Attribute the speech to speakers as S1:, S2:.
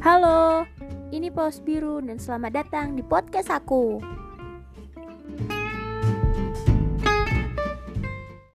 S1: Halo, ini Paus Biru dan selamat datang di podcast aku.